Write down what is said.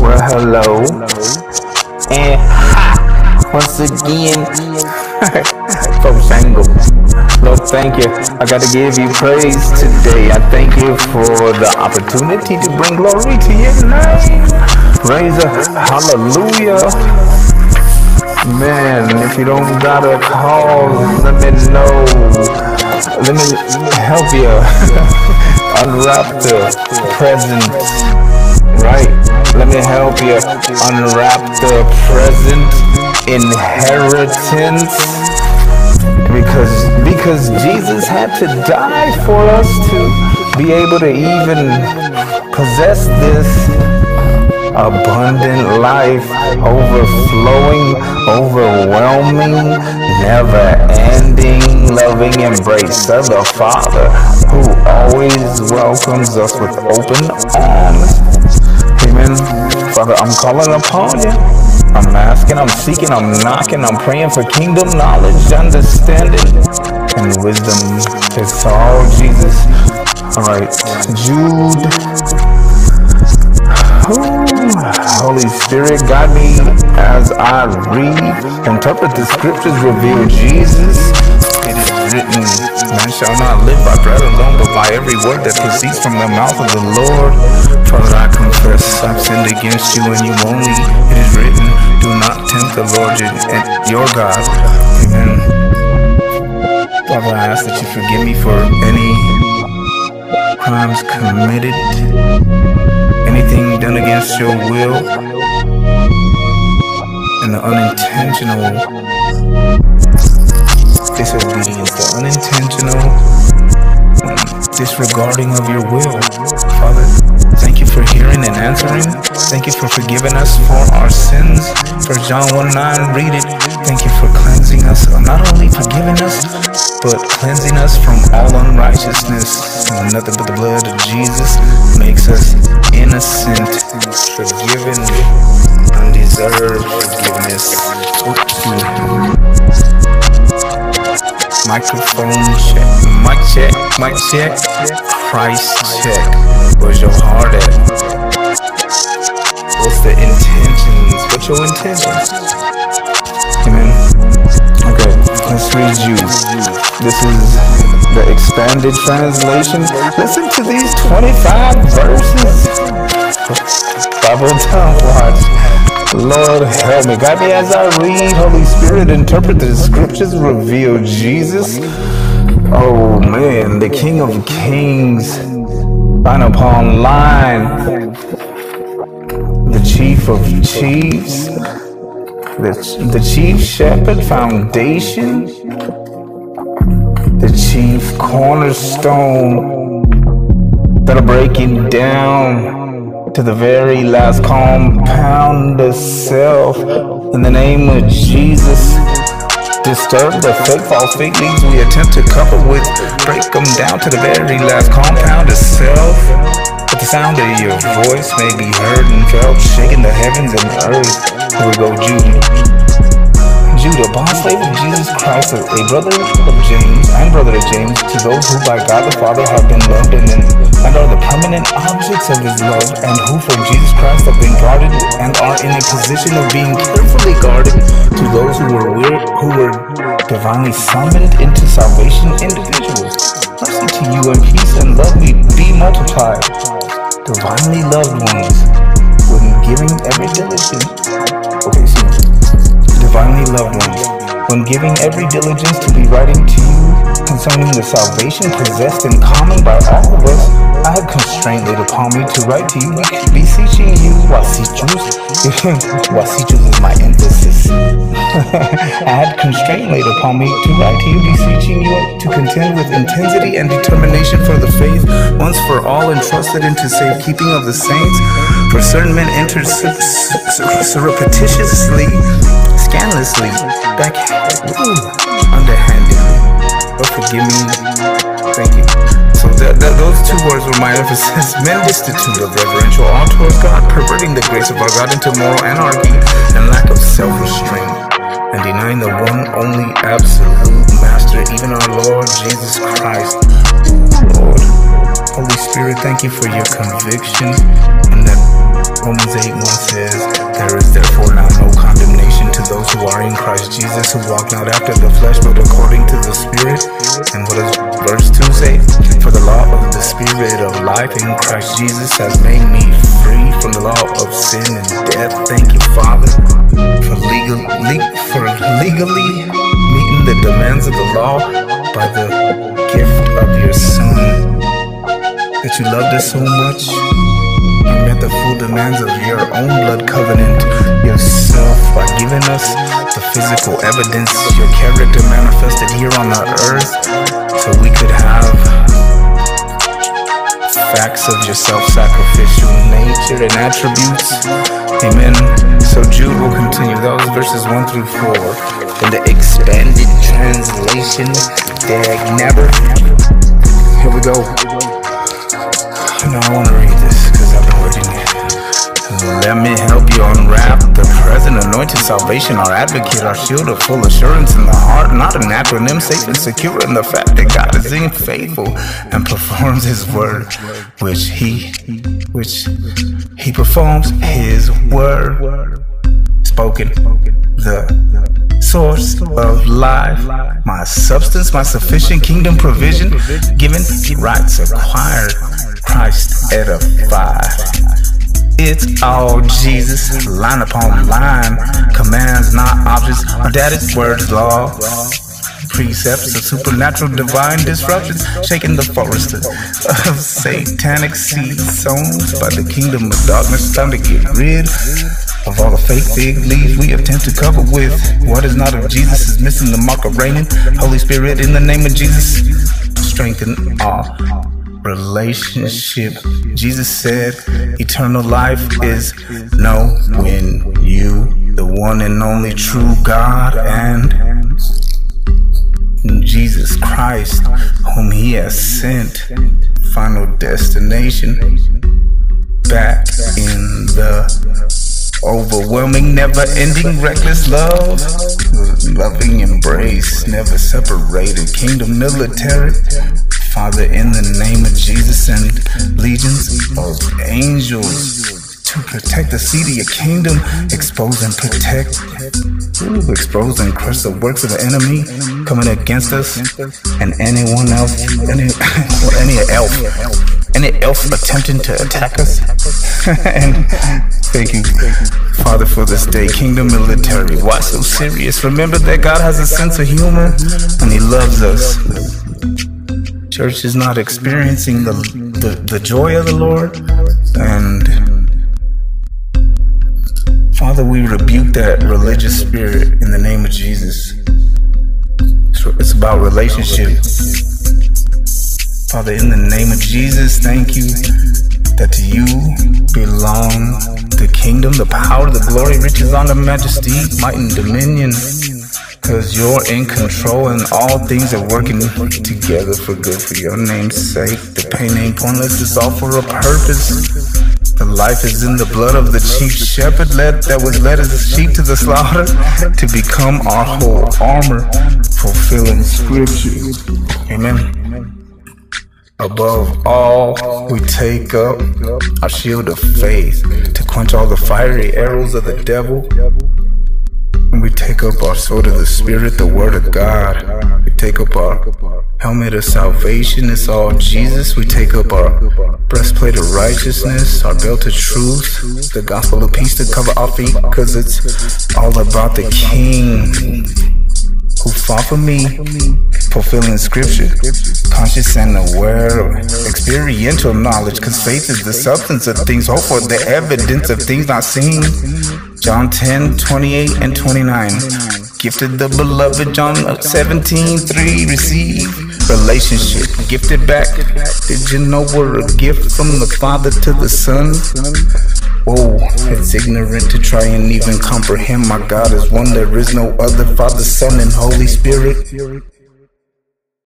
Well, hello. And ha! Once again, folks angle. Lord, thank you. I got to give you praise today. I thank you for the opportunity to bring glory to your name. Praise a hallelujah. Man, if you don't got a call, let me know. Let me help you unwrap the present. Right? Let me help you unwrap the present inheritance because because Jesus had to die for us to be able to even possess this abundant life, overflowing, overwhelming, never ending, loving embrace of the Father who always welcomes us with open arms. Amen. Father, I'm calling upon you. I'm asking, I'm seeking, I'm knocking, I'm praying for kingdom knowledge, understanding, and wisdom. It's all Jesus. All right, Jude. Holy Spirit, guide me as I read, interpret the scriptures, reveal Jesus. Written, Man shall not live by bread alone, but by every word that proceeds from the mouth of the Lord. Father, I confess I've sinned against you and you only. It is written, Do not tempt the Lord your God. Amen. Father, I ask that you forgive me for any crimes committed, anything done against your will, and the unintentional disobedience, the unintentional disregarding of your will. Father, thank you for hearing and answering. Thank you for forgiving us for our sins. For John 1 9, read it. Thank you for cleansing us, uh, not only forgiving us, but cleansing us from all unrighteousness. Nothing but the blood of Jesus makes us innocent, forgiven, undeserved forgiveness. Microphone check, mic check, mic check, price check. Where's your heart at? What's the intentions? What's your intentions? Amen. Okay, let's read Jude. This is the expanded translation. Listen to these 25 verses. Bible time watch. Lord help me. Guide me as I read. Holy Spirit, interpret the scriptures, reveal Jesus. Oh man, the King of Kings, line upon line, the Chief of Chiefs, the, the Chief Shepherd Foundation, the Chief Cornerstone that are breaking down to the very last compound itself. In the name of Jesus, disturb the fake false fake leads we attempt to cover with, break them down to the very last compound itself. But the sound of your voice may be heard and felt, shaking the heavens and earth. Here we go, Jude. Judah, bond slave of Jesus Christ, a brother of James and brother of James, to those who by God the Father have been loved and, and are the permanent objects of his love, and who for Jesus Christ have been guarded and are in a position of being carefully guarded, to those who were weird, who were divinely summoned into salvation individuals. Mercy to you and peace and love be multiplied. Divinely loved ones, when giving every diligence. Okay, divinely loved ones, when giving every diligence to be writing to you concerning the salvation possessed in common by all of us, I have constrained it upon me to write to you, beseeching you, wasichus, wasichus is my emphasis. I had constraint laid upon me to write to you, beseeching you to contend with intensity and determination for the faith once for all entrusted into safekeeping of the saints. For certain men entered surreptitiously scandalously, back ooh, underhandedly. Oh, forgive me. Thank you. So that, those two words were my emphasis. Men destitute of reverential awe towards God, perverting the grace of our God into moral anarchy and lack of self-restraint, and denying the one only absolute Master, even our Lord Jesus Christ. Lord, Holy Spirit, thank you for your conviction and that Romans 8 1 says to walk in Christ Jesus, who walk not after the flesh, but according to the Spirit. And what does verse 2 say? For the law of the Spirit of life in Christ Jesus has made me free from the law of sin and death. Thank you, Father, for, for legally meeting the demands of the law by the gift of your Son. That you loved us so much met the full demands of your own blood covenant yourself by giving us the physical evidence, your character manifested here on the earth, so we could have facts of your self-sacrificial nature and attributes. Amen. So Jude will continue. those verses 1 through 4 in the expanded translation. Dag never. Here we go. Now I want to read this. Let me help you unwrap the present anointed salvation, our advocate, our shield of full assurance in the heart, not an acronym, safe and secure in the fact that God is in faithful and performs His word, which He, which He performs His word. Spoken, the source of life, my substance, my sufficient kingdom provision, given rights acquired, Christ edified. It's all Jesus, line upon line, commands, not objects. My daddy's words, law, precepts of supernatural divine disruptions, shaking the forest of satanic seeds sown by the kingdom of darkness. Time to get rid of all the fake fig leaves we attempt to cover with. What is not of Jesus is missing the mark of reigning. Holy Spirit, in the name of Jesus, strengthen all relationship. Jesus said, Eternal life is know when you, the one and only true God, and Jesus Christ, whom He has sent, final destination, back in the overwhelming, never ending, reckless love, loving embrace, never separated, kingdom military Father, in the name of Jesus and legions of angels to protect the seed of your kingdom, expose and protect, ooh, expose and crush the works of the enemy coming against us and anyone else, any, or any elf, any elf attempting to attack us. and thank you, Father, for this day. Kingdom military. Why so serious? Remember that God has a sense of humor and He loves us church is not experiencing the, the, the joy of the Lord. And Father, we rebuke that religious spirit in the name of Jesus. It's about relationship. Father, in the name of Jesus, thank you that to you belong the kingdom, the power, the glory, riches, honor, majesty, might, and dominion. Cause you're in control and all things are working together for good for your name's sake. The pain ain't pointless, it's all for a purpose. The life is in the blood of the chief shepherd led, that was led as a sheep to the slaughter to become our whole armor, fulfilling scripture. Amen. Above all, we take up our shield of faith to quench all the fiery arrows of the devil we take up our sword of the Spirit, the Word of God. We take up our helmet of salvation, it's all Jesus. We take up our breastplate of righteousness, our belt of truth, the gospel of peace to cover our feet, because it's all about the King who fought for me, fulfilling scripture, conscious and aware experiential knowledge, because faith is the substance of things hoped for, the evidence of things not seen. John 10, 28 and 29. Gifted the beloved, John 17, 3. Receive relationship. Gifted back. Did you know we're a gift from the Father to the Son? Oh, it's ignorant to try and even comprehend. My God is one, there is no other. Father, Son, and Holy Spirit.